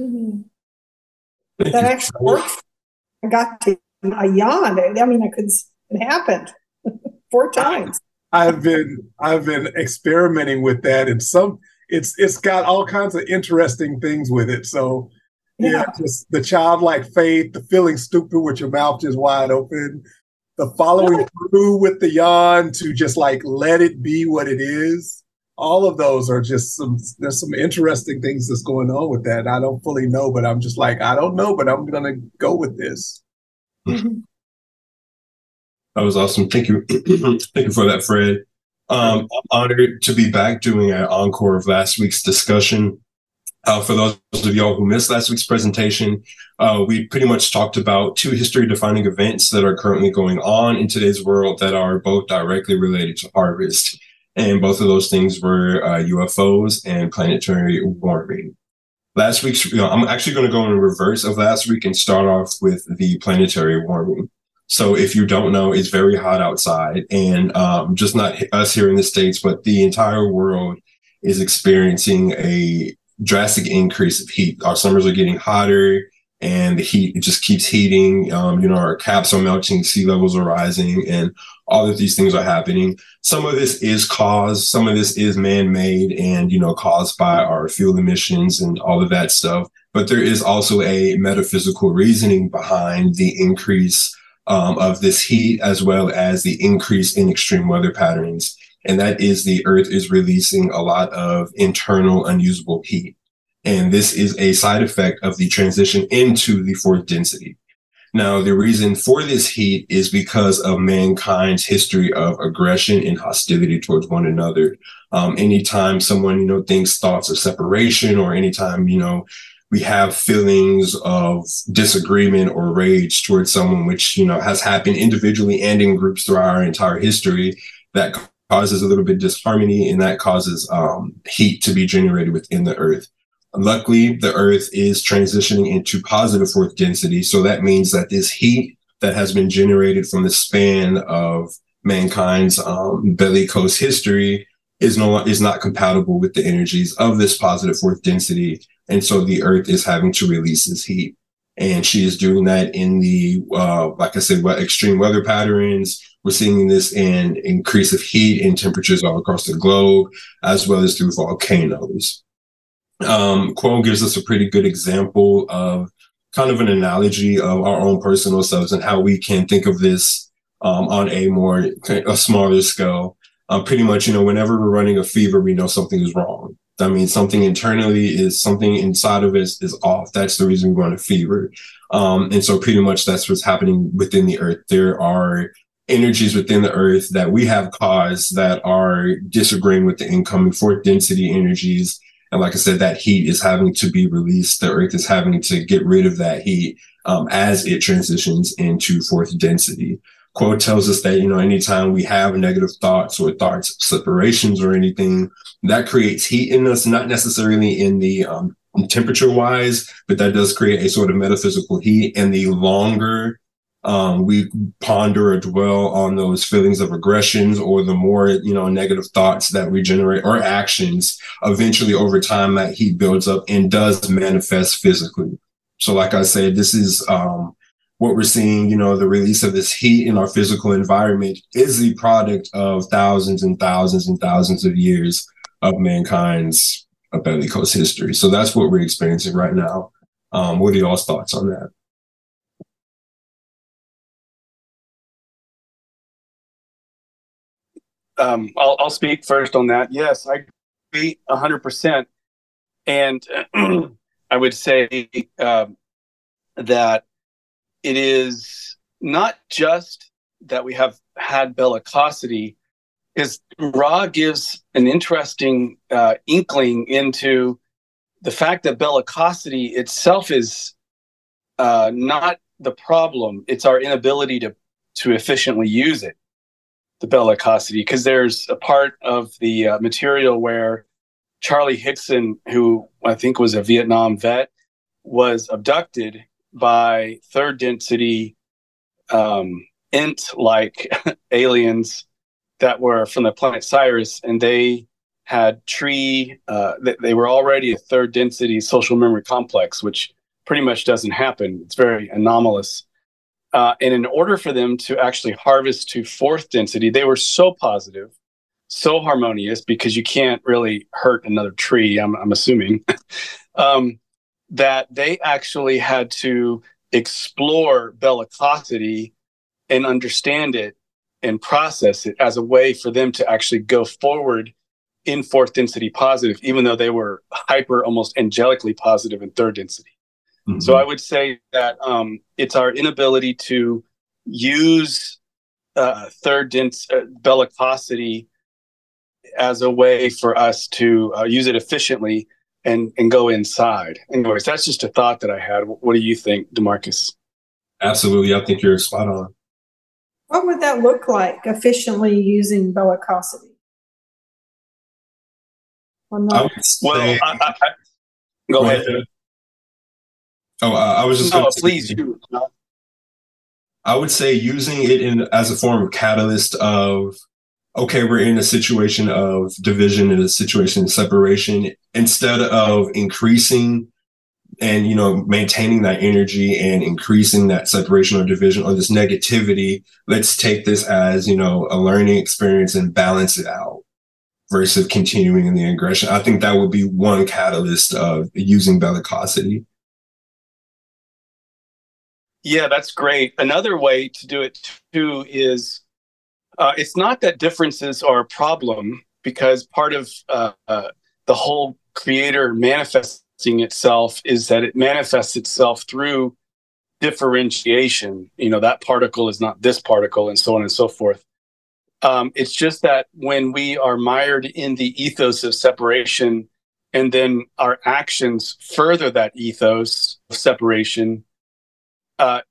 Mm-hmm. That actually works. I got to, I yawned. I mean, I could, it happened four times. I've been, I've been experimenting with that and some, it's, it's got all kinds of interesting things with it. So yeah, yeah just the childlike faith, the feeling stupid with your mouth just wide open, the following through with the yawn to just like let it be what it is all of those are just some there's some interesting things that's going on with that. I don't fully know, but I'm just like, I don't know, but I'm gonna go with this. Mm-hmm. That was awesome. Thank you. Thank you for that, Fred. Um, I'm honored to be back doing an encore of last week's discussion. Uh, for those of y'all who missed last week's presentation, uh, we pretty much talked about two history defining events that are currently going on in today's world that are both directly related to harvest. And both of those things were uh, UFOs and planetary warming. Last week's, you know, I'm actually going to go in reverse of last week and start off with the planetary warming. So if you don't know, it's very hot outside and um, just not us here in the States, but the entire world is experiencing a drastic increase of heat. Our summers are getting hotter and the heat it just keeps heating. Um, you know, our caps are melting, sea levels are rising, and all of these things are happening. Some of this is caused, some of this is man-made and, you know, caused by our fuel emissions and all of that stuff. But there is also a metaphysical reasoning behind the increase um, of this heat, as well as the increase in extreme weather patterns. And that is the earth is releasing a lot of internal unusable heat. And this is a side effect of the transition into the fourth density. Now, the reason for this heat is because of mankind's history of aggression and hostility towards one another. Um, anytime someone, you know, thinks thoughts of separation or anytime, you know, we have feelings of disagreement or rage towards someone, which, you know, has happened individually and in groups throughout our entire history, that causes a little bit of disharmony and that causes um, heat to be generated within the earth. Luckily, the Earth is transitioning into positive fourth density. So that means that this heat that has been generated from the span of mankind's um, bellicose history is no is not compatible with the energies of this positive fourth density, and so the Earth is having to release this heat. And she is doing that in the, uh, like I said, what extreme weather patterns. We're seeing this in increase of heat and temperatures all across the globe, as well as through volcanoes um, Q'uo gives us a pretty good example of kind of an analogy of our own personal selves and how we can think of this um, on a more a smaller scale. Uh, pretty much, you know, whenever we're running a fever, we know something is wrong. That means something internally is something inside of us is off. That's the reason we run a fever. Um, and so pretty much that's what's happening within the earth. There are energies within the earth that we have caused that are disagreeing with the incoming fourth density energies and like I said, that heat is having to be released. The earth is having to get rid of that heat um, as it transitions into fourth density. Q'uo tells us that, you know, anytime we have negative thoughts or thoughts separations or anything, that creates heat in us, not necessarily in the um, temperature wise, but that does create a sort of metaphysical heat. And the longer um, we ponder or dwell on those feelings of aggressions or the more, you know, negative thoughts that we generate or actions, eventually over time that heat builds up and does manifest physically. So like I said, this is, um, what we're seeing, you know, the release of this heat in our physical environment is the product of thousands and thousands and thousands of years of mankind's bellicose history. So that's what we're experiencing right now. Um, what are y'all's thoughts on that? Um, I'll, I'll speak first on that. Yes, I agree 100%. And I would say uh, that it is not just that we have had bellicosity, is Ra gives an interesting uh, inkling into the fact that bellicosity itself is uh, not the problem; it's our inability to to efficiently use it the bellicosity because there's a part of the uh, material where Charlie Hickson, who I think was a Vietnam vet, was abducted by third density um, int like aliens that were from the planet Sirius, and they had tree. Uh, they were already a third density social memory complex, which pretty much doesn't happen. It's very anomalous. Uh, and in order for them to actually harvest to fourth density, they were so positive, so harmonious, because you can't really hurt another tree, I'm, I'm assuming, um, that they actually had to explore bellicosity and understand it and process it as a way for them to actually go forward in fourth density positive, even though they were hyper, almost angelically positive in third density. Mm-hmm. So I would say that um, it's our inability to use uh, third dense uh, bellicosity as a way for us to uh, use it efficiently and and go inside. Anyways, that's just a thought that I had. What do you think, DeMarcus? Absolutely, I think you're spot on. What would that look like efficiently using bellicosity? well, I, I, I, go, go ahead. ahead. Oh, uh, I was just. No, please. You. I would say using it in as a form of catalyst of okay, we're in a situation of division and a situation of separation instead of increasing and you know maintaining that energy and increasing that separation or division or this negativity let's take this as you know a learning experience and balance it out versus continuing in the aggression i think that would be one catalyst of using bellicosity yeah that's great another way to do it too is uh, it's not that differences are a problem because part of uh, uh, the whole creator manifesting itself is that it manifests itself through differentiation. You know, that particle is not this particle, and so on and so forth. Um, it's just that when we are mired in the ethos of separation, and then our actions further that ethos of separation, uh,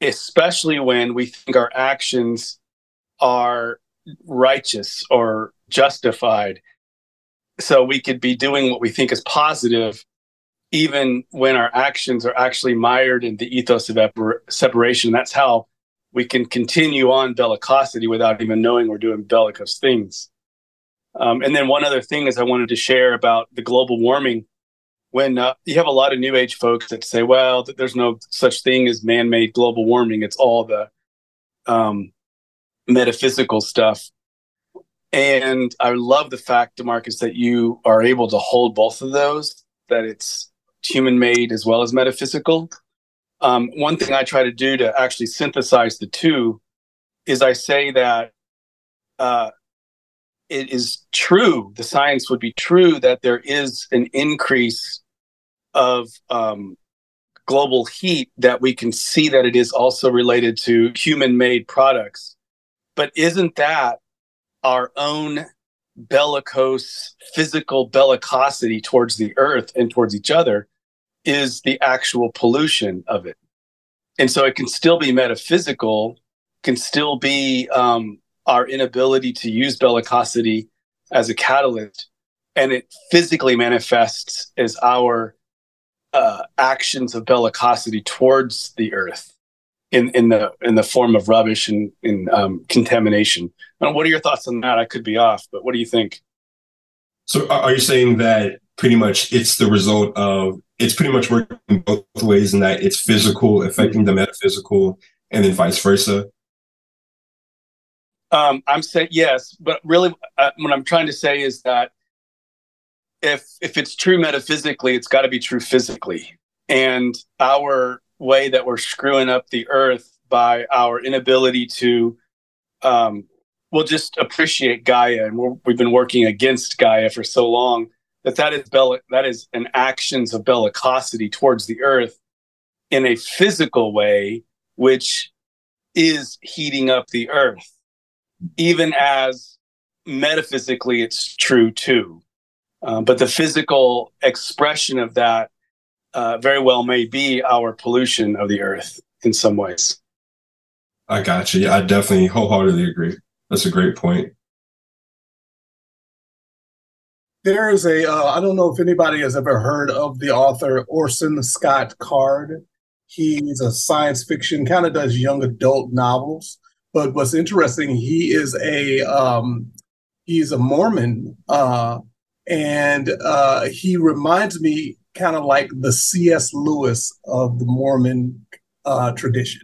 especially when we think our actions are righteous or justified. So we could be doing what we think is positive even when our actions are actually mired in the ethos of separation. That's how we can continue on bellicosity without even knowing we're doing bellicose things. Um, and then one other thing is I wanted to share about the global warming. When uh, you have a lot of new age folks that say, well, th- there's no such thing as man made global warming, it's all the um, metaphysical stuff. And I love the fact, DeMarcus, that you are able to hold both of those, that it's human made as well as metaphysical. Um, one thing I try to do to actually synthesize the two is I say that uh, it is true, the science would be true that there is an increase of um, global heat that we can see that it is also related to human made products. But isn't that our own bellicose physical bellicosity towards the earth and towards each other is the actual pollution of it. And so it can still be metaphysical, can still be um, our inability to use bellicosity as a catalyst. And it physically manifests as our uh, actions of bellicosity towards the earth in, in the in the form of rubbish and in um, contamination. what are your thoughts on that? I could be off, but what do you think? So, are you saying that pretty much it's the result of it's pretty much working both ways in that it's physical affecting the metaphysical and then vice versa um, i'm saying yes but really uh, what i'm trying to say is that if if it's true metaphysically it's got to be true physically. And our way that we're screwing up the earth by our inability to um, we'll just appreciate gaia and we have been working against gaia for so long that that is bellic that is an actions of bellicosity towards the earth in a physical way which is heating up the earth even as metaphysically it's true too um, but the physical expression of that uh, very well may be our pollution of the earth in some ways i got you i definitely wholeheartedly agree that's a great point there is a uh, I don't know if anybody has ever heard of the author Orson Scott Card. He's a science fiction, kind of does young adult novels. But what's interesting, he is a um, he's a Mormon, uh, and uh, he reminds me kind of like the C.S. Lewis of the Mormon uh, tradition.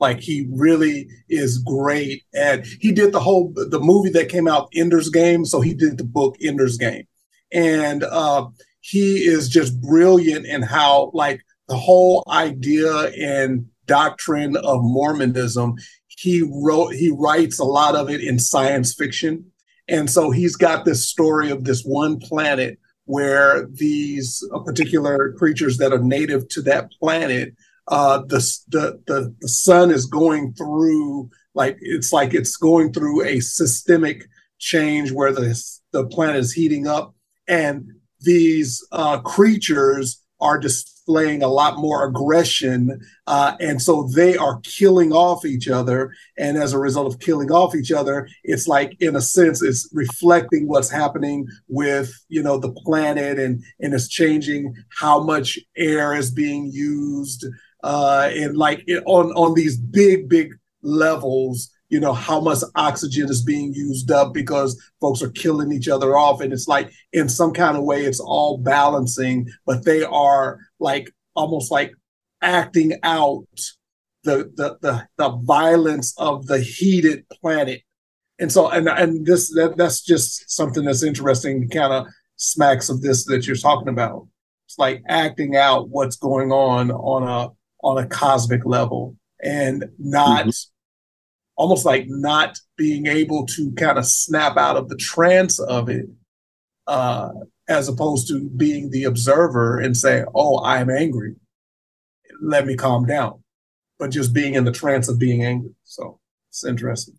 Like he really is great, and he did the whole the movie that came out, Ender's Game. So he did the book Ender's Game, and uh, he is just brilliant in how like the whole idea and doctrine of Mormonism. He wrote he writes a lot of it in science fiction, and so he's got this story of this one planet where these uh, particular creatures that are native to that planet uh, the, the the the sun is going through like it's like it's going through a systemic change where the the planet is heating up, and these uh, creatures are displaying a lot more aggression, uh, and so they are killing off each other. And as a result of killing off each other, it's like in a sense it's reflecting what's happening with you know the planet, and and it's changing how much air is being used uh, and like it, on on these big big levels you know how much oxygen is being used up because folks are killing each other off and it's like in some kind of way it's all balancing but they are like almost like acting out the the the, the violence of the heated planet and so and and this that, that's just something that's interesting kind of smacks of this that you're talking about it's like acting out what's going on on a on a cosmic level and not mm-hmm. almost like not being able to kind of snap out of the trance of it uh, as opposed to being the observer and saying oh i'm angry. Let me calm down. But just being in the trance of being angry. So it's interesting.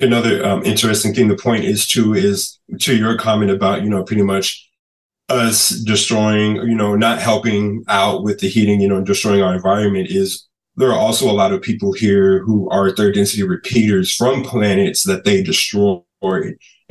Another um, interesting thing the point is too is to your comment about you know pretty much us destroying, you know, not helping out with the heating, you know, destroying our environment is there are also a lot of people here who are third density repeaters from planets that they destroyed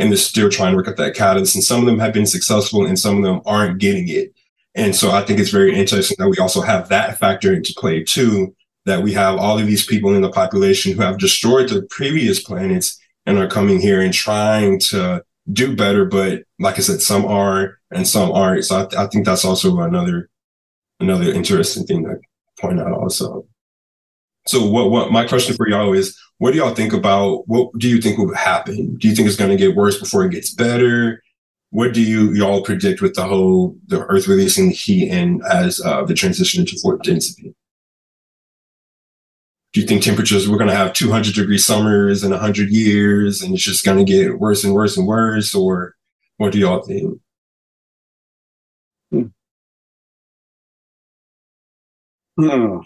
and they're still trying to work at that catalyst. And some of them have been successful and some of them aren't getting it. And so I think it's very interesting that we also have that factor into play too, that we have all of these people in the population who have destroyed the previous planets and are coming here and trying to do better. But like I said, some are and some aren't. So I, th- I think that's also another another interesting thing to point out also. So what what my question for y'all is what do y'all think about what do you think will happen? Do you think it's gonna get worse before it gets better? What do you y'all predict with the whole the earth releasing heat and as uh, the transition into fourth density? do you think temperatures we're going to have 200 degree summers in 100 years and it's just going to get worse and worse and worse or what do y'all think hmm. Hmm.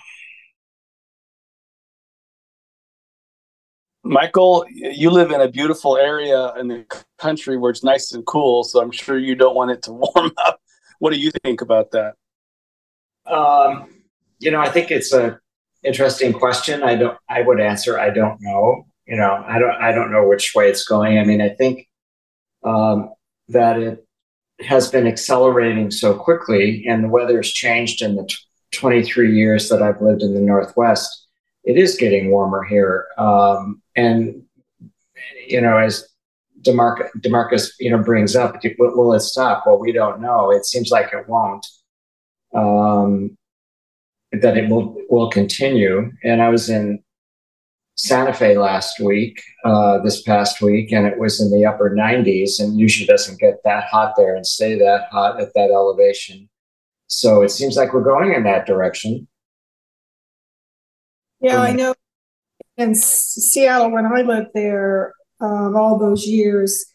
Michael, you live in a beautiful area in the country where it's nice and cool, so I'm sure you don't want it to warm up. What do you think about that? Um, you know, I think it's a interesting question. I don't. I would answer. I don't know. You know, I don't. I don't know which way it's going. I mean, I think um, that it has been accelerating so quickly, and the weather has changed in the t- 23 years that I've lived in the Northwest. It is getting warmer here, um, and you know, as DeMarcus, DeMarcus, you know, brings up, will it stop? Well, we don't know. It seems like it won't. Um, that it will will continue. And I was in Santa Fe last week, uh, this past week, and it was in the upper 90s, and usually doesn't get that hot there and stay that hot at that elevation. So it seems like we're going in that direction. Yeah, I know. In Seattle, when I lived there, um, all those years,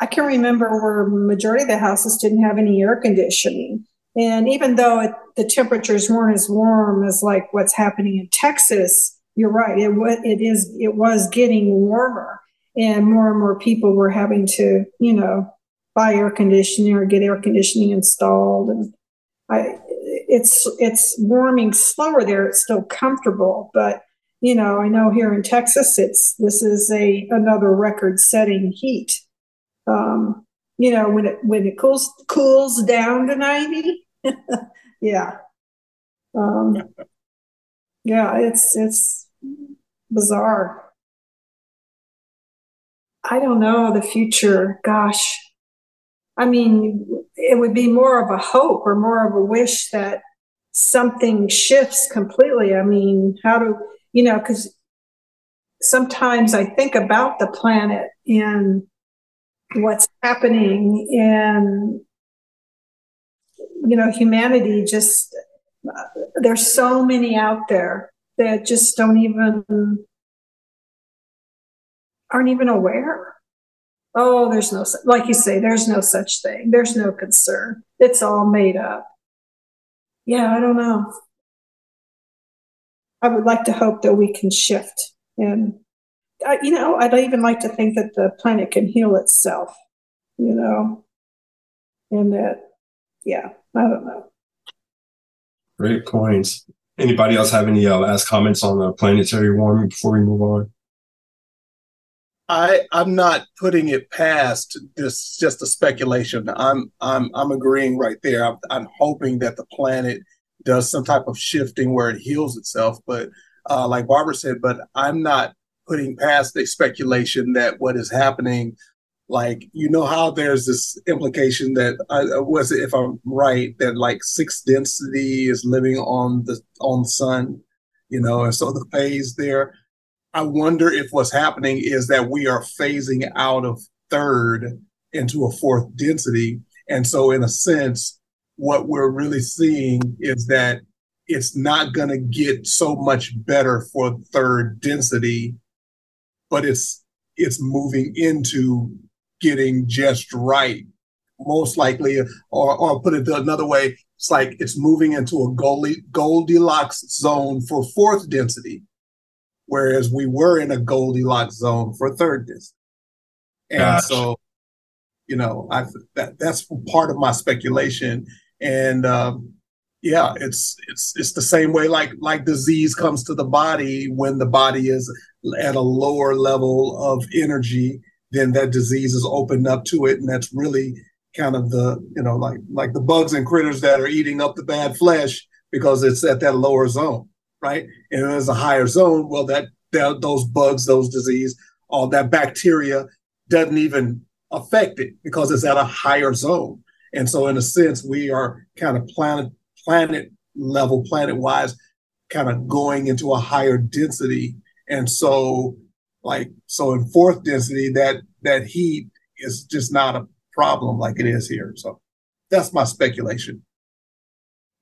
I can remember where majority of the houses didn't have any air conditioning. And even though it, the temperatures weren't as warm as like what's happening in Texas, you're right. It was it is it was getting warmer, and more and more people were having to you know buy air conditioning or get air conditioning installed. And I, it's it's warming slower there. It's still comfortable, but you know I know here in Texas, it's this is a another record setting heat. Um, you know when it when it cools cools down to 90 yeah. Um, yeah, it's it's bizarre. I don't know the future. Gosh, I mean, it would be more of a hope or more of a wish that something shifts completely. I mean, how do you know? Because sometimes I think about the planet and what's happening, and you know, humanity just there's so many out there that just don't even aren't even aware. Oh, there's no, like you say, there's no such thing. There's no concern. It's all made up. Yeah, I don't know. I would like to hope that we can shift. And, uh, you know, I'd even like to think that the planet can heal itself, you know, and that, yeah, I don't know. Great points. Anybody else have any uh, last comments on the planetary warming before we move on? I I'm not putting it past this just a speculation. I'm I'm I'm agreeing right there. I'm, I'm hoping that the planet does some type of shifting where it heals itself. But uh, like Barbara said, but I'm not putting past the speculation that what is happening, like you know how there's this implication that I uh, was it if I'm right that like sixth density is living on the on the sun, you know, and so the phase there I wonder if what's happening is that we are phasing out of third into a fourth density. And so, in a sense, what we're really seeing is that it's not going to get so much better for third density, but it's it's moving into getting just right. Most likely, or or put it another way, it's like it's moving into a Goldilocks zone for fourth density whereas we were in a Goldilocks zone for third density. And Gosh. so, you know, I that that's part of my speculation. And um, yeah, it's it's it's the same way like like disease comes to the body when the body is at a lower level of energy, then that disease is opened up to it, and that's really kind of the you know like like the bugs and critters that are eating up the bad flesh because it's at that lower zone right? And there's a higher zone, well, that, that those bugs, those disease, all that bacteria doesn't even affect it because it's at a higher zone. And so, in a sense, we are kind of planet planet level, planet wise, kind of going into a higher density. And so, like, so in fourth density, that that heat is just not a problem like it is here. So, that's my speculation.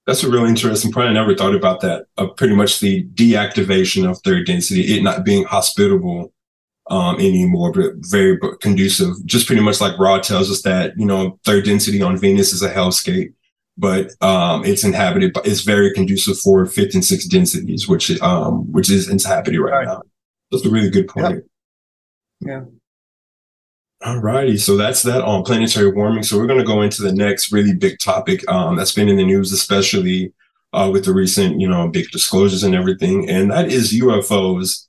That's a really interesting point. I never thought about that. Uh, pretty much the deactivation of third density, it not being hospitable um, anymore, but very conducive. Just pretty much like Ra tells us that, you know, third density on Venus is a hellscape, but um, it's inhabited, but it's very conducive for fifth and sixth densities, which um, which is inhabited right, right. now. That's a really good point. yeah. yeah. All righty. So that's that on planetary warming. So we're going to go into the next really big topic um, that's been in the news, especially uh, with the recent, you know, big disclosures and everything. And that is UFOs.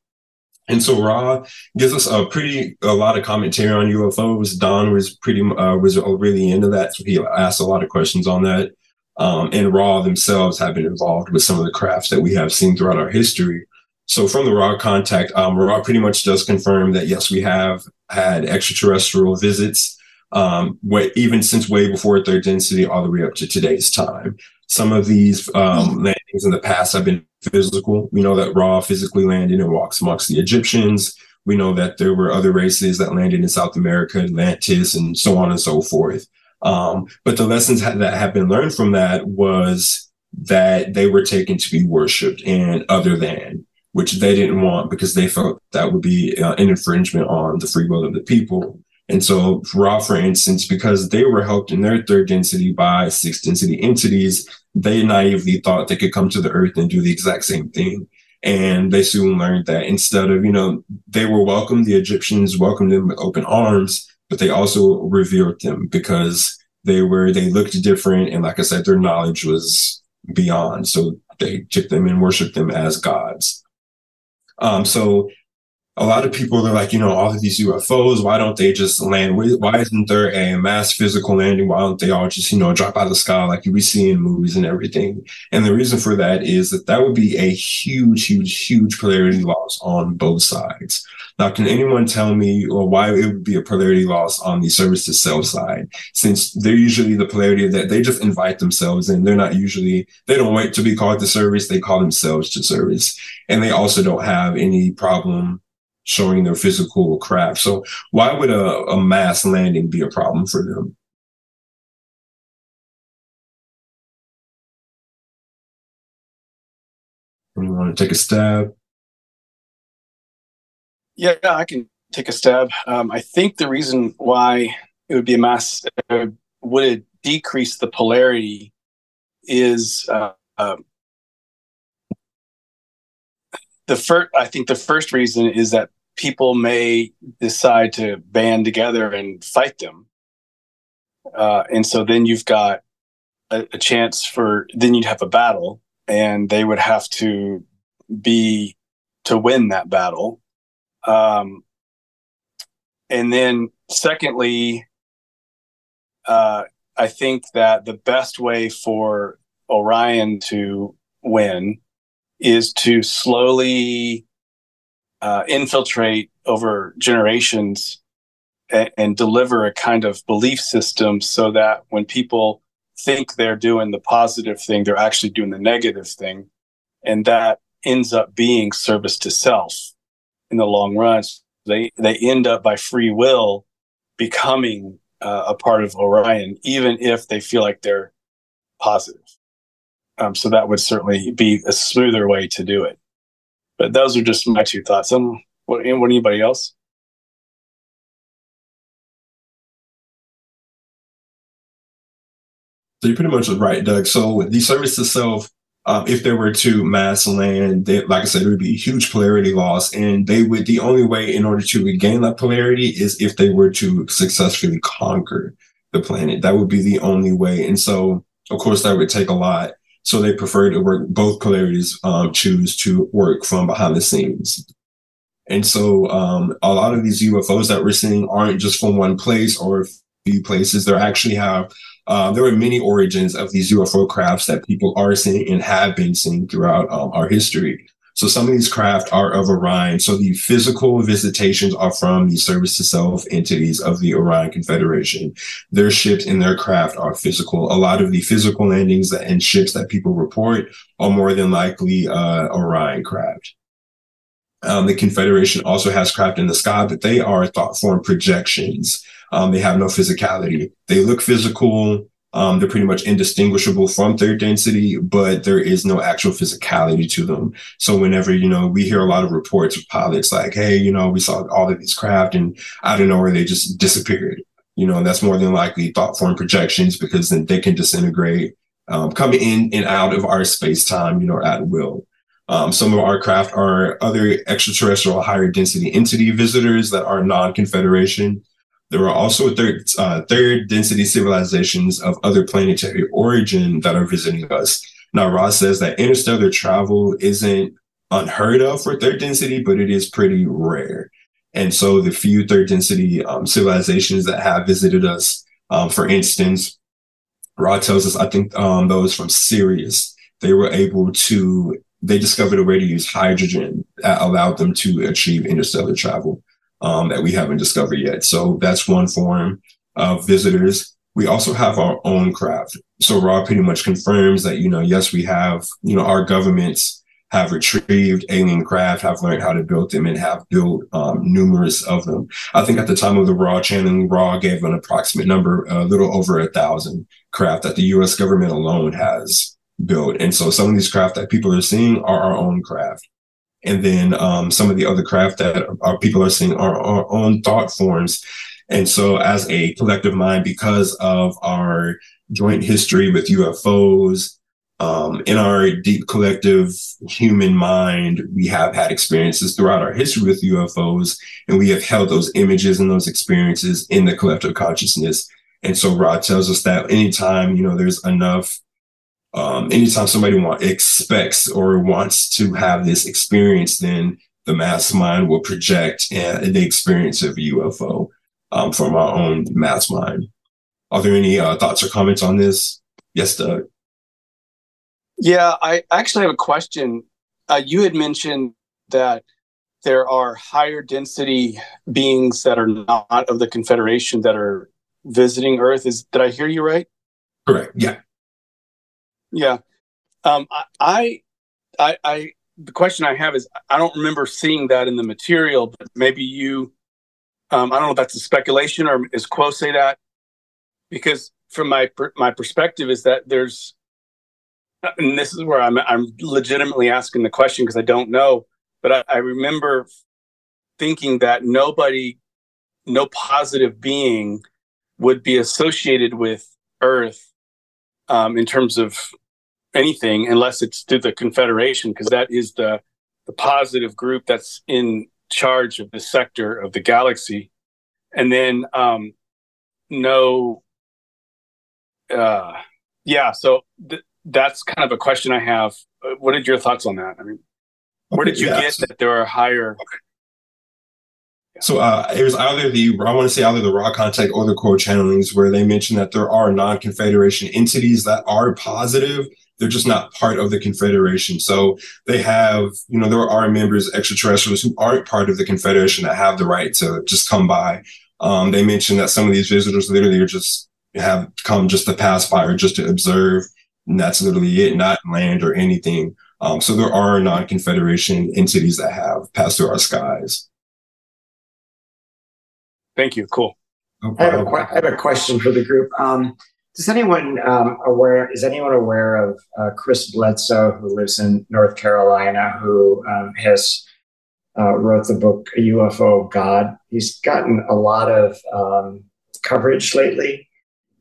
And so Ra gives us a pretty, a lot of commentary on UFOs. Don was pretty, uh, was really into that. So he asked a lot of questions on that. Um, and Ra themselves have been involved with some of the crafts that we have seen throughout our history. So from the Ra contact, um, Ra pretty much does confirm that yes, we have had extraterrestrial visits, um, even since way before third density, all the way up to today's time. Some of these um, landings in the past have been physical. We know that Ra physically landed and walks amongst the Egyptians. We know that there were other races that landed in South America, Atlantis, and so on and so forth. Um, but the lessons that have been learned from that was that they were taken to be worshipped and other than which they didn't want because they felt that would be uh, an infringement on the free will of the people. And so, Ra, for instance, because they were helped in their third density by sixth density entities, they naively thought they could come to the earth and do the exact same thing. And they soon learned that instead of, you know, they were welcome, the Egyptians welcomed them with open arms, but they also revered them because they were, they looked different. And like I said, their knowledge was beyond. So they took them and worshiped them as gods. Um, so a lot of people are like, you know, all of these UFOs, why don't they just land? Why isn't there a mass physical landing? Why don't they all just, you know, drop out of the sky like we see in movies and everything? And the reason for that is that that would be a huge, huge, huge polarity loss on both sides. Now, can anyone tell me or why it would be a polarity loss on the service to self side? Since they're usually the polarity that they just invite themselves in. They're not usually, they don't wait to be called to service. They call themselves to service. And they also don't have any problem showing their physical craft. So why would a, a mass landing be a problem for them? You want to take a stab? Yeah, I can take a stab. Um, I think the reason why it would be a mass uh, would it decrease the polarity is uh, uh, the first. I think the first reason is that people may decide to band together and fight them, uh, and so then you've got a, a chance for then you'd have a battle, and they would have to be to win that battle. Um, and then, secondly, uh, I think that the best way for Orion to win is to slowly uh, infiltrate over generations and, and deliver a kind of belief system so that when people think they're doing the positive thing, they're actually doing the negative thing. And that ends up being service to self in the long run. They they end up by free will becoming uh, a part of Orion, even if they feel like they're positive. Um, so that would certainly be a smoother way to do it. But those are just my two thoughts. Um, what, what anybody else? So you're pretty much right, Doug. So the service itself um, if they were to mass land, they, like I said, it would be a huge polarity loss. And they would, the only way in order to regain that polarity is if they were to successfully conquer the planet. That would be the only way. And so, of course, that would take a lot. So they prefer to work, both polarities um, choose to work from behind the scenes. And so um, a lot of these UFOs that we're seeing aren't just from one place or a few places. They actually have uh, there are many origins of these UFO crafts that people are seeing and have been seeing throughout um, our history. So some of these craft are of Orion. So the physical visitations are from the service to self entities of the Orion Confederation. Their ships and their craft are physical. A lot of the physical landings and ships that people report are more than likely uh, Orion craft. Um, the Confederation also has craft in the sky, but they are thought form projections. Um, they have no physicality. They look physical. Um, they're pretty much indistinguishable from third density, but there is no actual physicality to them. So whenever, you know, we hear a lot of reports of pilots like, hey, you know, we saw all of these craft and I don't know where they just disappeared. You know, and that's more than likely thought form projections because then they can disintegrate, um, coming in and out of our space time, you know, at will. Um, some of our craft are other extraterrestrial higher density entity visitors that are non-confederation. There are also third, uh, third density civilizations of other planetary origin that are visiting us. Now, Ra says that interstellar travel isn't unheard of for third density, but it is pretty rare. And so the few third density um, civilizations that have visited us, um, for instance, Ra tells us, I think um, those from Sirius, they were able to they discovered a way to use hydrogen that allowed them to achieve interstellar travel um, that we haven't discovered yet. So that's one form of visitors. We also have our own craft. So Ra pretty much confirms that, you know, yes, we have, you know, our governments have retrieved alien craft, have learned how to build them and have built um, numerous of them. I think at the time of the Ra channeling, Ra gave an approximate number, a little over a thousand craft that the U.S. government alone has built. And so some of these craft that people are seeing are our own craft. And then um, some of the other craft that our people are seeing are our own thought forms. And so as a collective mind, because of our joint history with UFOs, um, in our deep collective human mind, we have had experiences throughout our history with UFOs, and we have held those images and those experiences in the collective consciousness. And so Ra tells us that anytime, you know, there's enough um, anytime somebody want, expects or wants to have this experience, then the mass mind will project and the experience of UFO um, from our own mass mind. Are there any uh, thoughts or comments on this? Yes, Doug. Yeah, I actually have a question. Uh, you had mentioned that there are higher density beings that are not of the Confederation that are visiting Earth. Is did I hear you right? Correct. Yeah. Yeah. Um, I, I, I, the question I have is, I don't remember seeing that in the material, but maybe you, um, I don't know if that's a speculation or is Q'uo say that, because from my my perspective is that there's, and this is where I'm I'm legitimately asking the question because I don't know, but I, I remember thinking that nobody, no positive being, would be associated with Earth um, in terms of anything unless it's through the Confederation, because that is the the positive group that's in charge of the sector of the galaxy. And then um, no, uh, yeah. So th- that's kind of a question I have. Uh, what are your thoughts on that? I mean, where did you yeah. get that there are higher so uh, it was either the I want to say either the Ra contact or the Q'uo channelings where they mentioned that there are non-confederation entities that are positive. They're just not part of the confederation. So they have, you know, there are members, extraterrestrials who aren't part of the confederation that have the right to just come by. Um, they mentioned that some of these visitors literally are just have come just to pass by or just to observe, and that's literally it, not land or anything. Um, so there are non-confederation entities that have passed through our skies. Thank you. Cool. I have, a, I have a question for the group. Um, does anyone um, aware? Is anyone aware of uh, Chris Bledsoe, who lives in North Carolina, who um, has uh, wrote the book "A UFO God"? He's gotten a lot of um, coverage lately,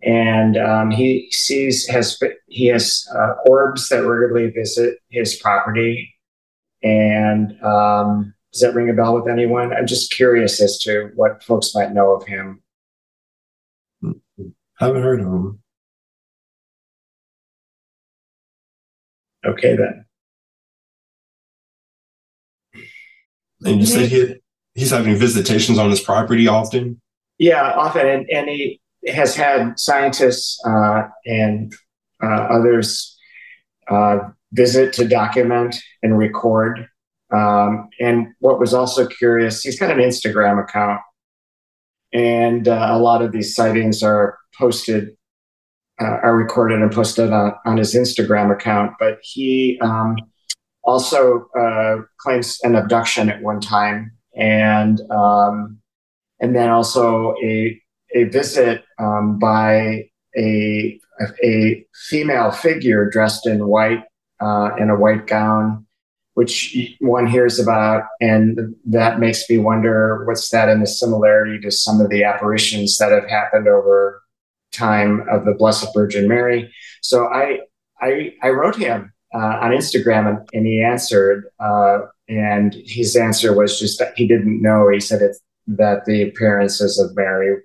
and um, he sees has he has uh, orbs that regularly visit his property, and um, does that ring a bell with anyone? I'm just curious as to what folks might know of him. Haven't heard of him. Okay, then. And you said he he's having visitations on his property often? Yeah, often. And, and he has had scientists uh, and uh, others uh, visit to document and record um, and what was also curious, he's got an Instagram account, and uh, a lot of these sightings are posted, uh, are recorded and posted on, on, his Instagram account. But he um, also uh, claims an abduction at one time, and um, and then also a a visit um, by a a female figure dressed in white uh, in a white gown which one hears about, and that makes me wonder what's that in the similarity to some of the apparitions that have happened over time of the Blessed Virgin Mary. So I I, I wrote him uh, on Instagram, and, and he answered, uh, and his answer was just that he didn't know. He said that the appearances of Mary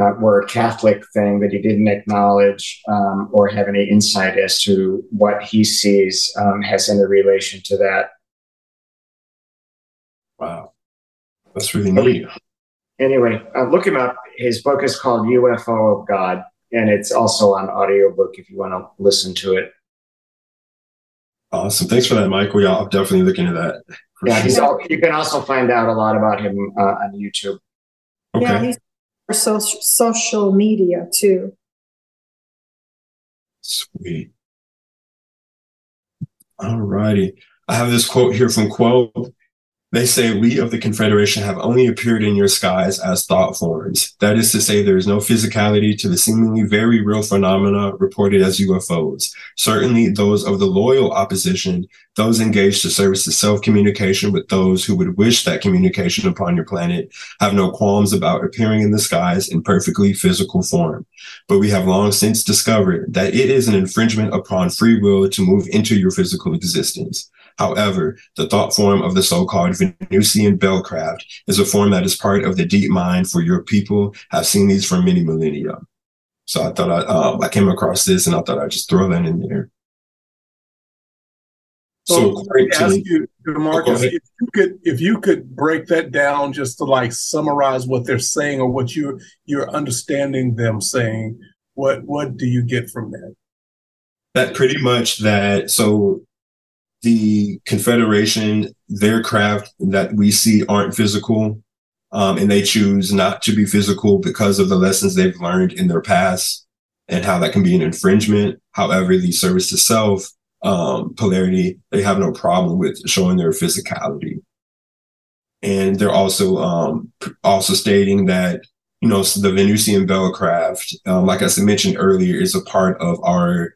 uh, were a Catholic thing that he didn't acknowledge um, or have any insight as to what he sees um, has any relation to that. Wow, that's really neat. Anyway, uh, look him up. His book is called UFO of God, and it's also on audiobook if you want to listen to it. Awesome. Thanks for that, Michael. Yeah, I'll definitely look into that. Yeah, sure. he's all, you can also find out a lot about him uh, on YouTube. Okay. Yeah, social social media too. Sweet. All righty. I have this quote here from Q'uo. They say we of the Confederation have only appeared in your skies as thought forms. That is to say, there is no physicality to the seemingly very real phenomena reported as UFOs. Certainly, those of the loyal opposition, those engaged to service the self communication with those who would wish that communication upon your planet, have no qualms about appearing in the skies in perfectly physical form. But we have long since discovered that it is an infringement upon free will to move into your physical existence. However, the thought form of the so-called Venusian Bellcraft is a form that is part of the deep mind for your people I've seen these for many millennia. So I thought I, uh, I came across this and I thought I'd just throw that in there. So, so let me ask you, Marcus, if you could if you could break that down just to like summarize what they're saying or what you you're understanding them saying, what what do you get from that? That pretty much that so the Confederation, their craft that we see aren't physical, um, and they choose not to be physical because of the lessons they've learned in their past and how that can be an infringement. However, the service to self, um, polarity, they have no problem with showing their physicality. And they're also um, also stating that you know so the Venusian Bellcraft, um, like I said mentioned earlier, is a part of our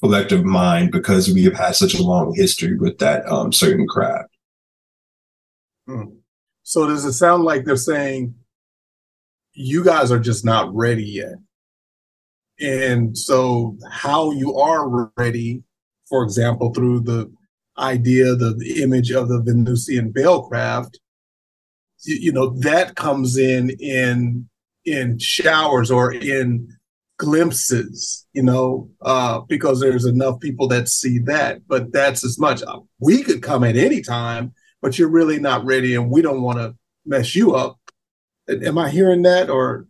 collective mind because we have had such a long history with that um, certain craft. Hmm. So does it sound like they're saying you guys are just not ready yet? And so how you are ready, for example, through the idea, the, the image of the Venusian Bellcraft, you, you know, that comes in in in showers or in glimpses, you know, uh, because there's enough people that see that. But that's as much. We could come at any time, but you're really not ready, and we don't want to mess you up. Am I hearing that, or?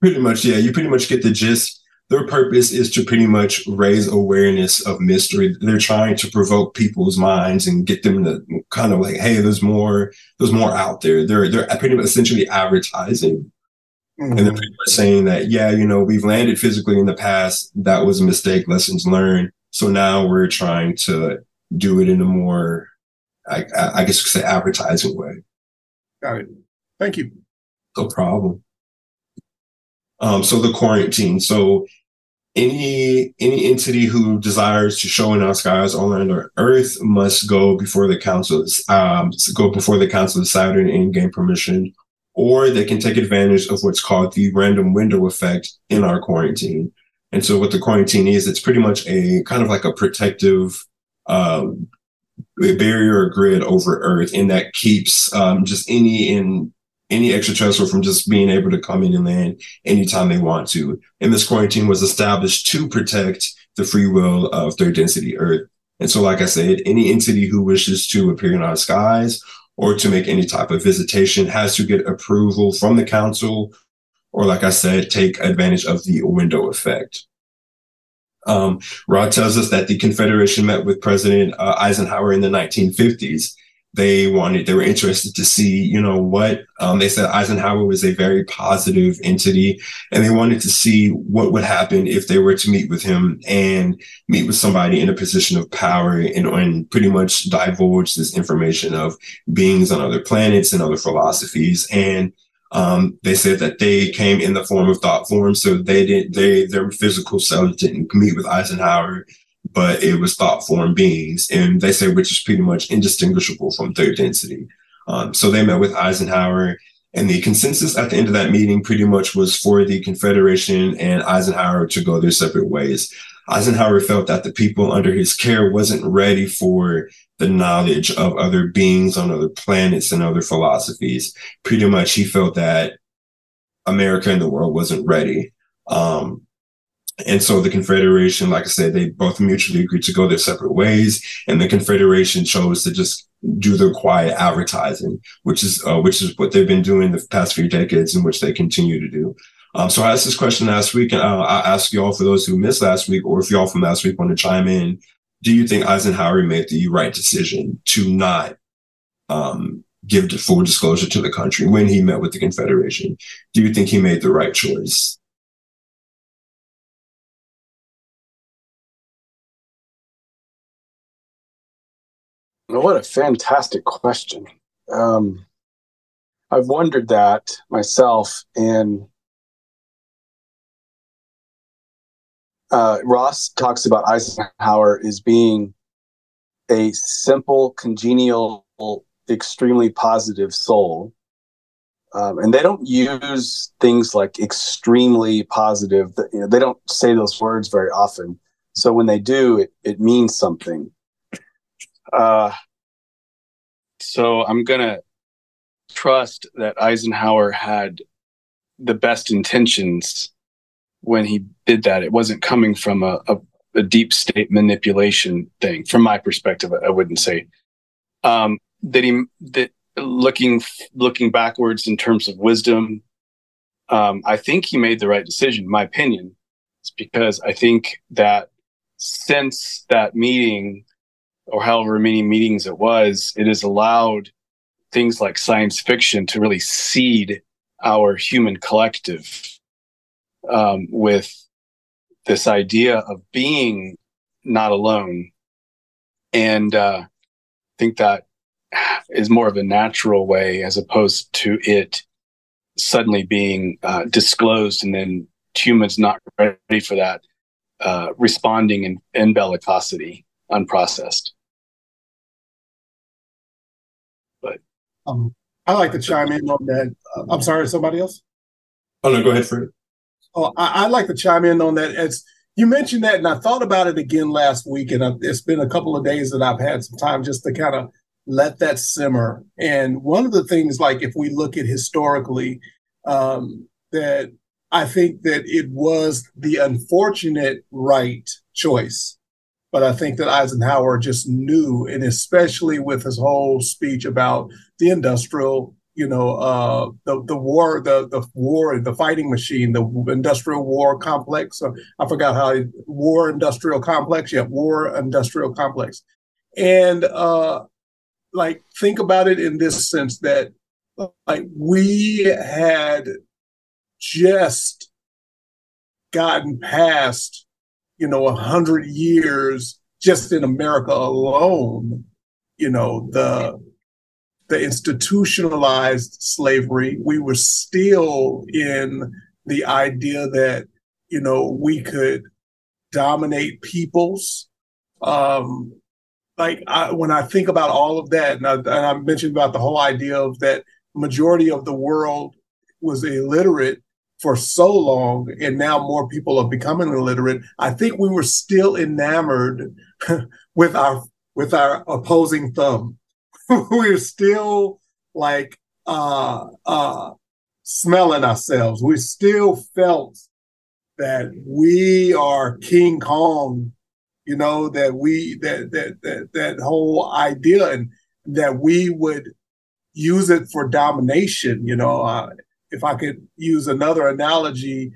Pretty much, yeah. You pretty much get the gist. Their purpose is to pretty much raise awareness of mystery. They're trying to provoke people's minds and get them to kind of like, hey, there's more, there's more out there. They're they're pretty much essentially advertising Mm-hmm. And then people are saying that, yeah, you know, we've landed physically in the past. That was a mistake, lessons learned. So now we're trying to do it in a more, I, I guess, say advertising way. Got it. Thank you. No problem. Um, so the quarantine. So any any entity who desires to show in our skies on land or Earth must go before the council. Um, go before the council of Saturn and gain permission or they can take advantage of what's called the random window effect in our quarantine. And so what the quarantine is, it's pretty much a kind of like a protective um, barrier or grid over Earth, and that keeps um, just any in any extraterrestrial from just being able to come in and land anytime they want to. And this quarantine was established to protect the free will of third density Earth. And so, like I said, any entity who wishes to appear in our skies or to make any type of visitation has to get approval from the council, or like I said, take advantage of the window effect. Um, Ra tells us that the Confederation met with President uh, Eisenhower in the 1950s they wanted they were interested to see you know what um, they said eisenhower was a very positive entity and they wanted to see what would happen if they were to meet with him and meet with somebody in a position of power and, and pretty much divulge this information of beings on other planets and other philosophies. And um, they said that they came in the form of thought form so they didn't they their physical selves didn't meet with eisenhower but it was thought form beings. And they say which is pretty much indistinguishable from third density. Um, so they met with Eisenhower and the consensus at the end of that meeting pretty much was for the Confederation and Eisenhower to go their separate ways. Eisenhower felt that the people under his care wasn't ready for the knowledge of other beings on other planets and other philosophies. Pretty much he felt that America and the world wasn't ready. Um, and so the Confederation, like I said, they both mutually agreed to go their separate ways, and the Confederation chose to just do their quiet advertising, which is uh, which is what they've been doing the past few decades, and which they continue to do. Um, so I asked this question last week, and uh, I ask y'all for those who missed last week, or if y'all from last week want to chime in, do you think Eisenhower made the right decision to not um, give full disclosure to the country when he met with the Confederation? Do you think he made the right choice? What a fantastic question. Um, I've wondered that myself, and uh, Ross talks about Eisenhower as being a simple, congenial, extremely positive soul. Um, and they don't use things like extremely positive. You know, they don't say those words very often. So when they do, it, it means something. Uh, so I'm going to trust that Eisenhower had the best intentions when he did that. It wasn't coming from a, a, a deep state manipulation thing from my perspective. I wouldn't say um, that he that looking looking backwards in terms of wisdom. Um, I think he made the right decision. My opinion, is because I think that since that meeting, or however many meetings it was, it has allowed things like science fiction to really seed our human collective um, with this idea of being not alone. And uh, I think that is more of a natural way as opposed to it suddenly being uh, disclosed and then humans not ready for that, uh, responding in, in bellicosity, unprocessed. Um, I like to chime in on that. Uh, I'm sorry, somebody else. Oh no, go ahead, Fred. Oh, I, would like to chime in on that. As you mentioned that, and I thought about it again last week, and it's been a couple of days that I've had some time just to kind of let that simmer. And one of the things, like if we look at historically, um, that I think that it was the unfortunate right choice. But I think that Eisenhower just knew, and especially with his whole speech about the industrial, you know, uh, the the war, the the war, the fighting machine, the industrial war complex. I forgot how war industrial complex. Yeah, war industrial complex, and uh, like think about it in this sense that like we had just gotten past, you know, a hundred years just in America alone, you know, the the institutionalized slavery. We were still in the idea that, you know, we could dominate peoples. Um, like I, when I think about all of that, and I, and I mentioned about the whole idea of that majority of the world was illiterate for so long, and now more people are becoming illiterate. I think we were still enamored with our with our opposing thumb. we are still like uh uh smelling ourselves. We still felt that we are King Kong, you know, that we that that that that whole idea and that we would use it for domination, you know, uh, if I could use another analogy,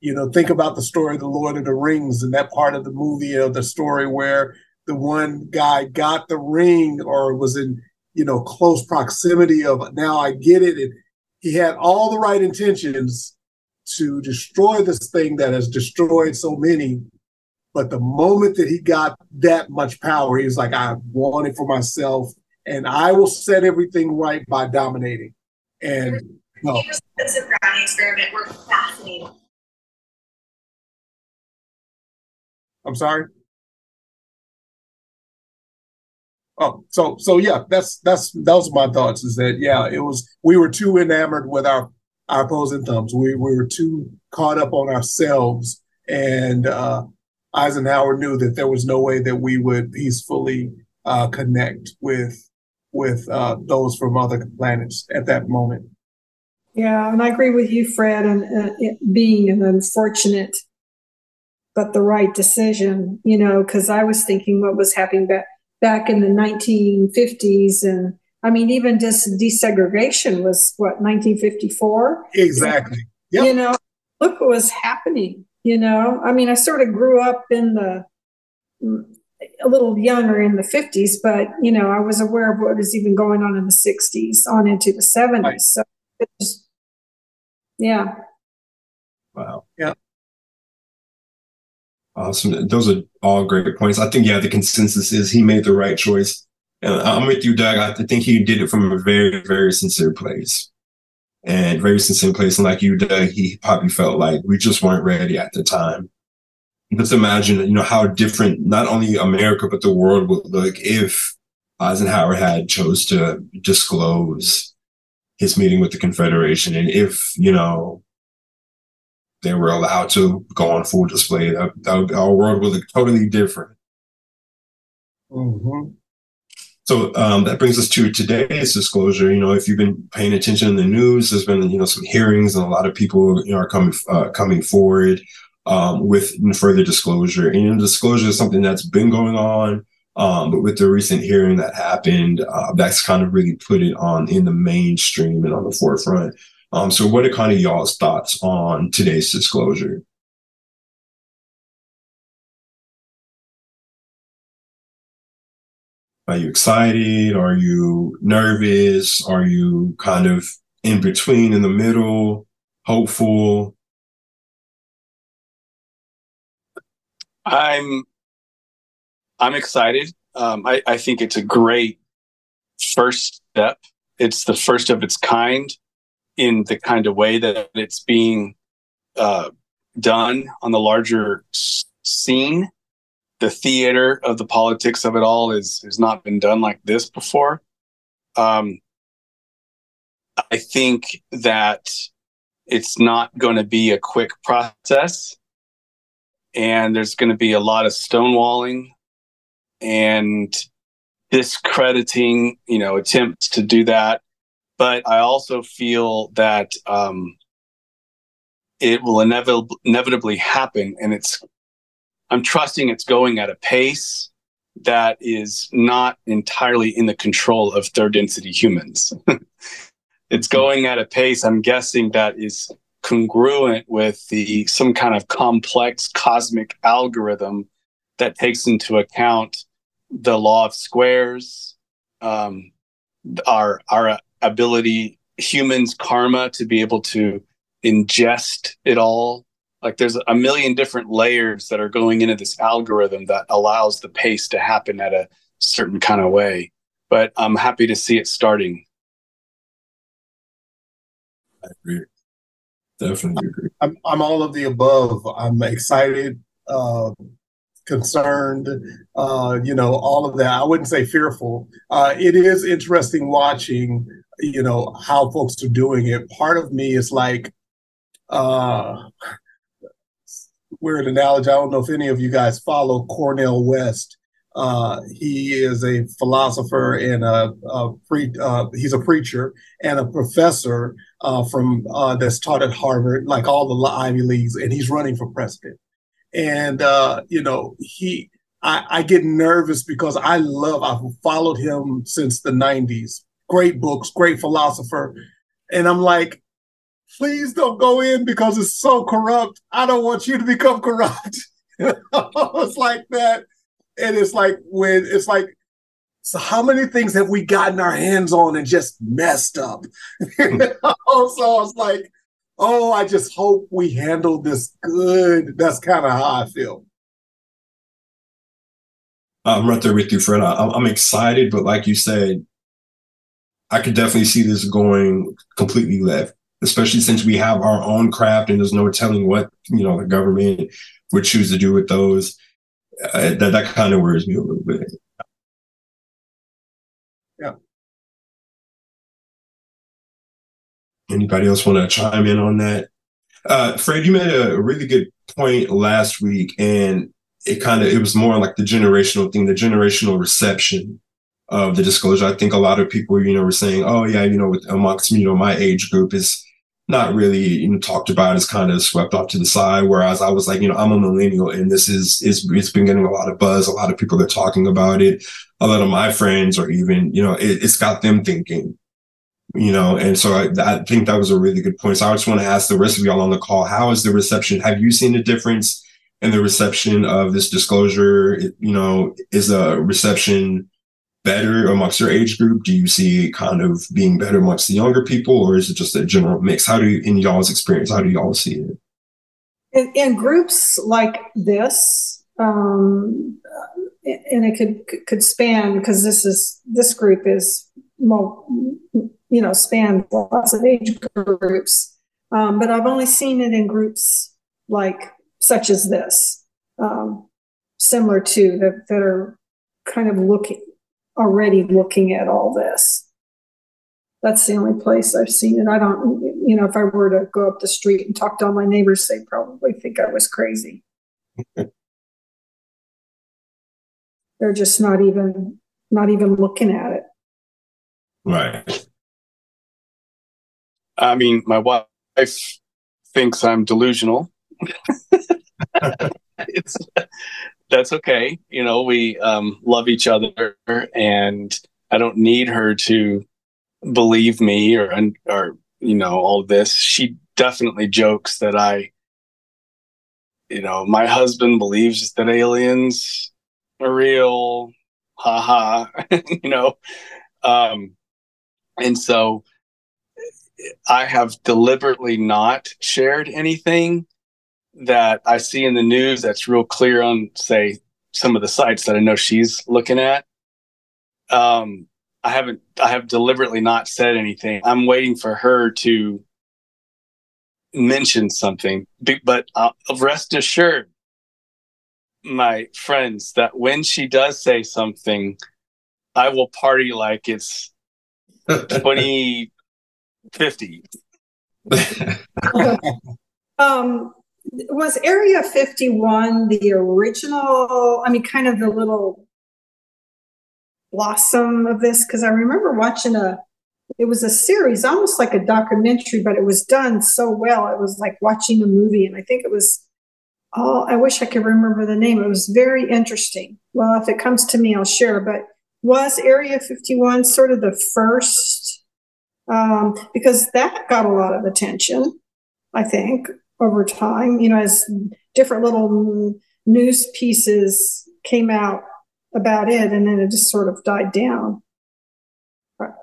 you know, think about the story of the Lord of the Rings and that part of the movie of the story where the one guy got the ring or was in, you know, close proximity of now I get it. And he had all the right intentions to destroy this thing that has destroyed so many. But the moment that he got that much power, he was like, I want it for myself and I will set everything right by dominating. And no. The Brownie experiment were fascinating. I'm sorry. Oh, so so yeah, that's that's those are my thoughts. Is that yeah, it was we were too enamored with our our opposing thumbs. We we were too caught up on ourselves, and uh, Eisenhower knew that there was no way that we would peacefully uh, connect with with uh, those from other planets at that moment. Yeah, and I agree with you, Fred, and uh, being an unfortunate but the right decision, you know, because I was thinking what was happening back back in the 1950s, and I mean, even just desegregation was what 1954. Exactly. Yep. You know, look what was happening. You know, I mean, I sort of grew up in the a little younger in the 50s, but you know, I was aware of what was even going on in the 60s on into the 70s. Right. So it yeah. Wow. Yeah. Awesome. Those are all great points. I think, yeah, the consensus is he made the right choice. And I'm with you, Doug. I think he did it from a very, very sincere place. And very sincere place. And like you, Doug, he probably felt like we just weren't ready at the time. Just imagine, you know, how different not only America, but the world would look if Eisenhower had chose to disclose his meeting with the Confederation. And if, you know, they were allowed to go on full display, that, that our world would look totally different. Mm-hmm. So um, that brings us to today's disclosure. You know, if you've been paying attention in the news, there's been you know some hearings, and a lot of people you know are coming uh, coming forward um, with further disclosure. And you know, disclosure is something that's been going on. Um, but with the recent hearing that happened, uh, that's kind of really put it on in the mainstream and on the forefront. Um, so what are kind of y'all's thoughts on today's disclosure? Are you excited? Are you nervous? Are you kind of in between, in the middle, hopeful? I'm I'm excited. Um, I, I think it's a great first step. It's the first of its kind in the kind of way that it's being uh, done on the larger scene. The theater of the politics of it all is has not been done like this before. Um, I think that it's not going to be a quick process, and there's going to be a lot of stonewalling and discrediting, you know, attempts to do that. But I also feel that um, it will inevitably, inevitably happen, and it's. I'm trusting it's going at a pace that is not entirely in the control of third density humans. it's going at a pace I'm guessing that is congruent with the some kind of complex cosmic algorithm that takes into account the law of squares, um, our our ability, humans' karma to be able to ingest it all. Like there's a million different layers that are going into this algorithm that allows the pace to happen at a certain kind of way. But I'm happy to see it starting. I agree. Definitely agree. I'm, I'm all of the above. I'm excited. Uh, concerned, uh, you know, all of that. I wouldn't say fearful. Uh, it is interesting watching, you know, how folks are doing it. Part of me is like, uh, weird analogy. I don't know if any of you guys follow Cornel West. Uh, he is a philosopher and a, a pre, uh, he's a preacher and a professor uh, from uh, that's taught at Harvard, like all the Ivy Leagues, and he's running for president and uh, you know he I, I, get nervous because I love I've followed him since the 90s. Great books, great philosopher. And I'm like, please don't go in because it's so corrupt. I don't want you to become corrupt. it's like that. And it's like when it's like, so how many things have we gotten our hands on and just messed up? so it's like, oh, I just hope we handle this good. That's kind of how I feel. I'm right there with you, Fred. I, I'm excited, but like you said, I could definitely see this going completely left, especially since we have our own craft and there's no telling what you know the government would choose to do with those. Uh, that that kind of worries me a little bit. Anybody else want to chime in on that? Uh, Fred, you made a really good point last week, and it kind of it was more like the generational thing, the generational reception of the disclosure. I think a lot of people, you know, were saying, "Oh yeah, you know, with amongst you know my age group is not really you know talked about, is kind of swept off to the side." Whereas I was like, you know, I'm a millennial, and this is is it's been getting a lot of buzz. A lot of people are talking about it. A lot of my friends, or even you know, it, it's got them thinking you know, and so I, I, think that was a really good point. So I just want to ask the rest of y'all on the call, how is the reception? Have you seen a difference in the reception of this disclosure? You know, is the reception better amongst your age group? Do you see it kind of being better amongst the younger people, or is it just a general mix? How do you, in y'all's experience, how do y'all see it? In, in groups like this, um, and it could could span because this is this group is you know, span lots of age groups. Um, but I've only seen it in groups like such as this, um, similar to that, that are kind of looking already looking at all this. That's the only place I've seen it. I don't, you know, if I were to go up the street and talk to all my neighbors, they probably think I was crazy. They're just not even not even looking at it. Right. I mean, my wife thinks I'm delusional. it's that's okay. You know, we um, love each other, and I don't need her to believe me or or you know all this. She definitely jokes that I, you know, my husband believes that aliens are real. Ha ha. you know, um, and so I have deliberately not shared anything that I see in the news that's real clear on, say, some of the sites that I know she's looking at. Um, I haven't, I have deliberately not said anything. I'm waiting for her to mention something, but uh, rest assured, my friends, that when she does say something, I will party like it's 2050. um, was Area 51 the original? I mean, kind of the little blossom of this? Because I remember watching a, it was a series, almost like a documentary, but it was done so well. It was like watching a movie. And I think it was, oh, I wish I could remember the name. It was very interesting. Well, if it comes to me, I'll share. But was Area 51 sort of the first? Um, because that got a lot of attention, I think over time, you know, as different little news pieces came out about it, and then it just sort of died down.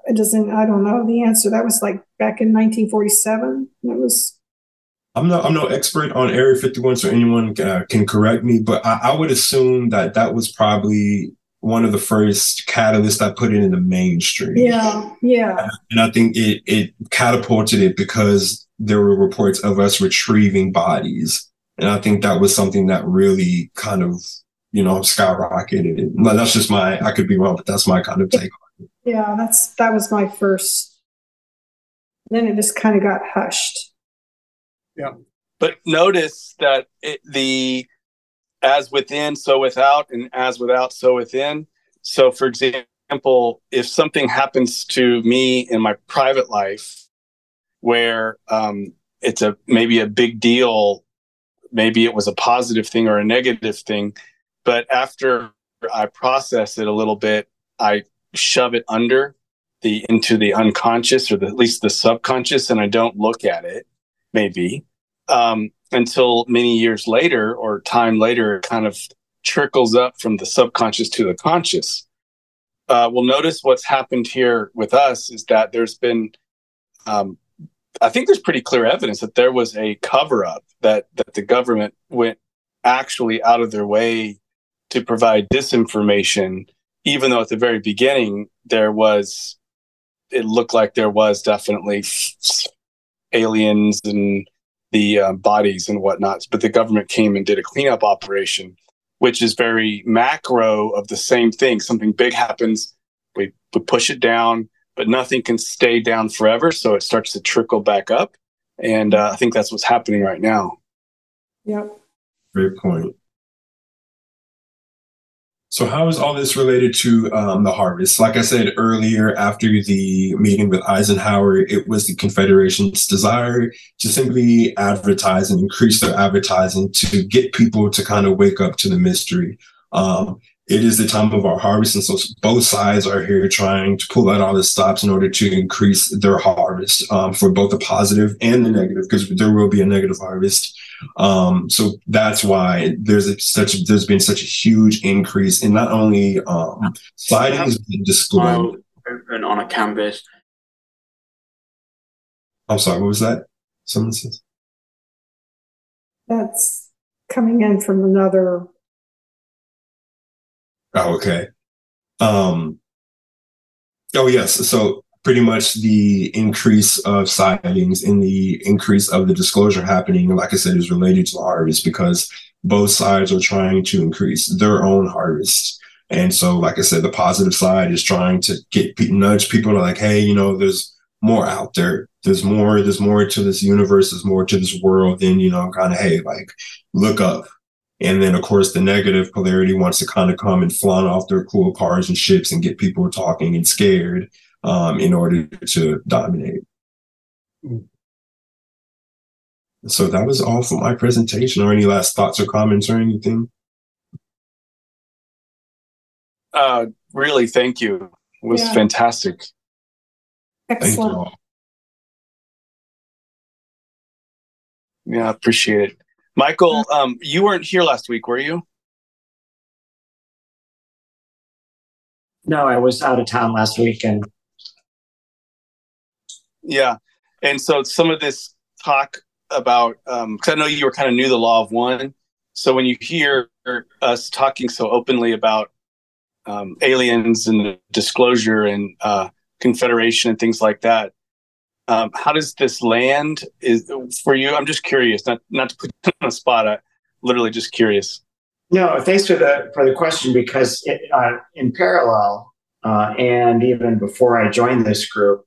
It doesn't. I don't know the answer. That was like back in 1947. It was. I'm no I'm no expert on Area 51, so anyone uh, can correct me. But I, I, would assume that that was probably one of the first catalysts that put it in the mainstream. Yeah, yeah. And I think it it catapulted it because there were reports of us retrieving bodies. And I think that was something that really kind of, you know, skyrocketed. That's just my, I could be wrong, but that's my kind of take on it. Yeah, that's, that was my first. Then it just kind of got hushed. Yeah. But notice that it, the, as within, so without, and as without, so within. So, for example, if something happens to me in my private life, where um, it's a maybe a big deal, maybe it was a positive thing or a negative thing, but after I process it a little bit, I shove it under the into the unconscious or the, at least the subconscious, and I don't look at it. Maybe um, until many years later or time later, it kind of trickles up from the subconscious to the conscious. Uh, well, notice what's happened here with us is that there's been um, I think there's pretty clear evidence that there was a cover up that that the government went actually out of their way to provide disinformation, even though at the very beginning there was, it looked like there was definitely aliens and the uh, bodies and whatnot. But the government came and did a cleanup operation, which is very macro of the same thing. Something big happens, we, we push it down, but nothing can stay down forever. So it starts to trickle back up. And uh, I think that's what's happening right now. Yep. Great point. So, how is all this related to um, the harvest? Like I said earlier, after the meeting with Eisenhower, it was the Confederation's desire to simply advertise and increase their advertising to get people to kind of wake up to the mystery. Um, it is the time of our harvest. And so both sides are here trying to pull out all the stops in order to increase their harvest um, for both the positive and the negative, because there will be a negative harvest. Um, so that's why there's a, such there's been such a huge increase in not only um, sightings but disclosed. Open on a canvas. I'm sorry, what was that? Someone says. That's coming in from another Oh, okay. Um, oh, yes. So pretty much the increase of sightings and the increase of the disclosure happening, like I said, is related to the harvest because both sides are trying to increase their own harvest. And so, like I said, the positive side is trying to get nudge people to like, hey, you know, there's more out there. There's more, there's more to this universe, there's more to this world than, you know, kind of, hey, like, look up. And then, of course, the negative polarity wants to kind of come and flaunt off their cool cars and ships and get people talking and scared um, in order to dominate. So that was all for my presentation. Or any last thoughts or comments or anything? Uh, really, thank you. It was Yeah. fantastic. Thank you Excellent. all. Yeah, I appreciate it. Michael, um, you weren't here last week, were you? No, I was out of town last week, and Yeah. And so some of this talk about, because I know you were kind of new to the law of one. So when you hear us talking so openly about um, aliens and disclosure and uh, confederation and things like that, um, how does this land is for you? I'm just curious, not not to put you on the spot. I literally just curious. No, thanks for the for the question because it, uh, in parallel uh, and even before I joined this group,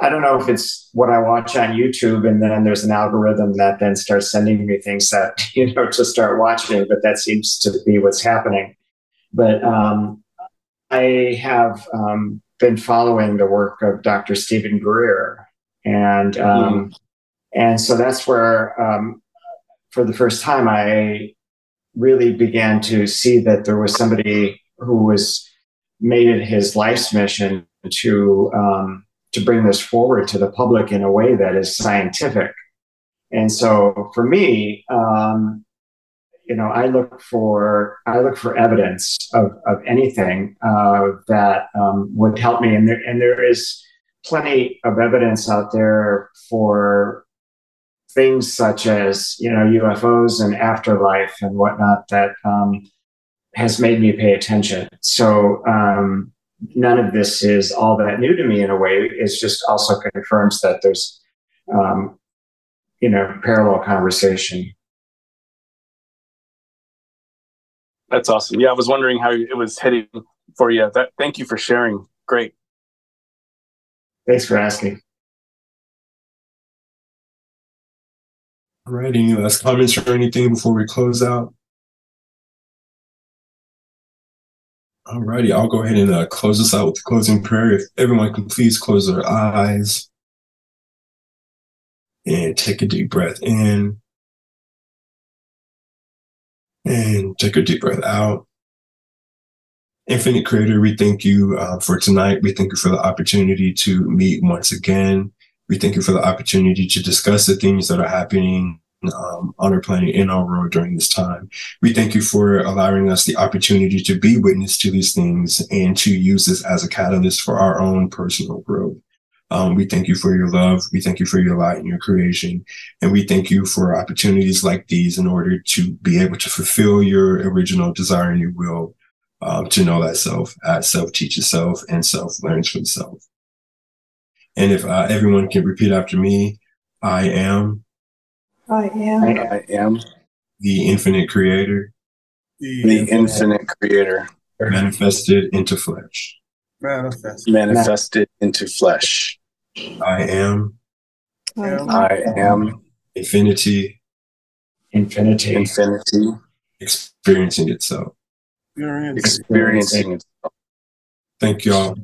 I don't know if it's what I watch on YouTube and then there's an algorithm that then starts sending me things that you know to start watching, but that seems to be what's happening. But um, I have um, been following the work of Dr. Steven Greer, and um, and so that's where um, for the first time I really began to see that there was somebody who was made it his life's mission to um, to bring this forward to the public in a way that is scientific. And so for me, um, you know, I look for I look for evidence of of anything uh, that um, would help me, and there and there is plenty of evidence out there for things such as you know UFOs and afterlife and whatnot that um, has made me pay attention. So um, none of this is all that new to me in a way. It's just also confirms that there's um, you know parallel conversation. That's awesome. Yeah, I was wondering how it was heading for you. That thank you for sharing. Great. Thanks for asking. All right. Any last comments or anything before we close out? All righty. I'll go ahead and uh, close this out with the closing prayer. If everyone can please close their eyes and take a deep breath in and take a deep breath out. Infinite Creator, we thank you uh, for tonight. We thank you for the opportunity to meet once again. We thank you for the opportunity to discuss the things that are happening um, on our planet in our world during this time. We thank you for allowing us the opportunity to be witness to these things and to use this as a catalyst for our own personal growth. Um, we thank you for your love. We thank you for your light and your creation. And we thank you for opportunities like these in order to be able to fulfill your original desire and your will um, to know that self, as self teaches self and self learns from self. And if uh, everyone can repeat after me, I am I am. I am the infinite creator the infinite creator manifested into flesh. manifest. manifested into flesh. I am I am. I am infinity Infinity. infinity experiencing itself. Experience. experiencing it. Thank y'all.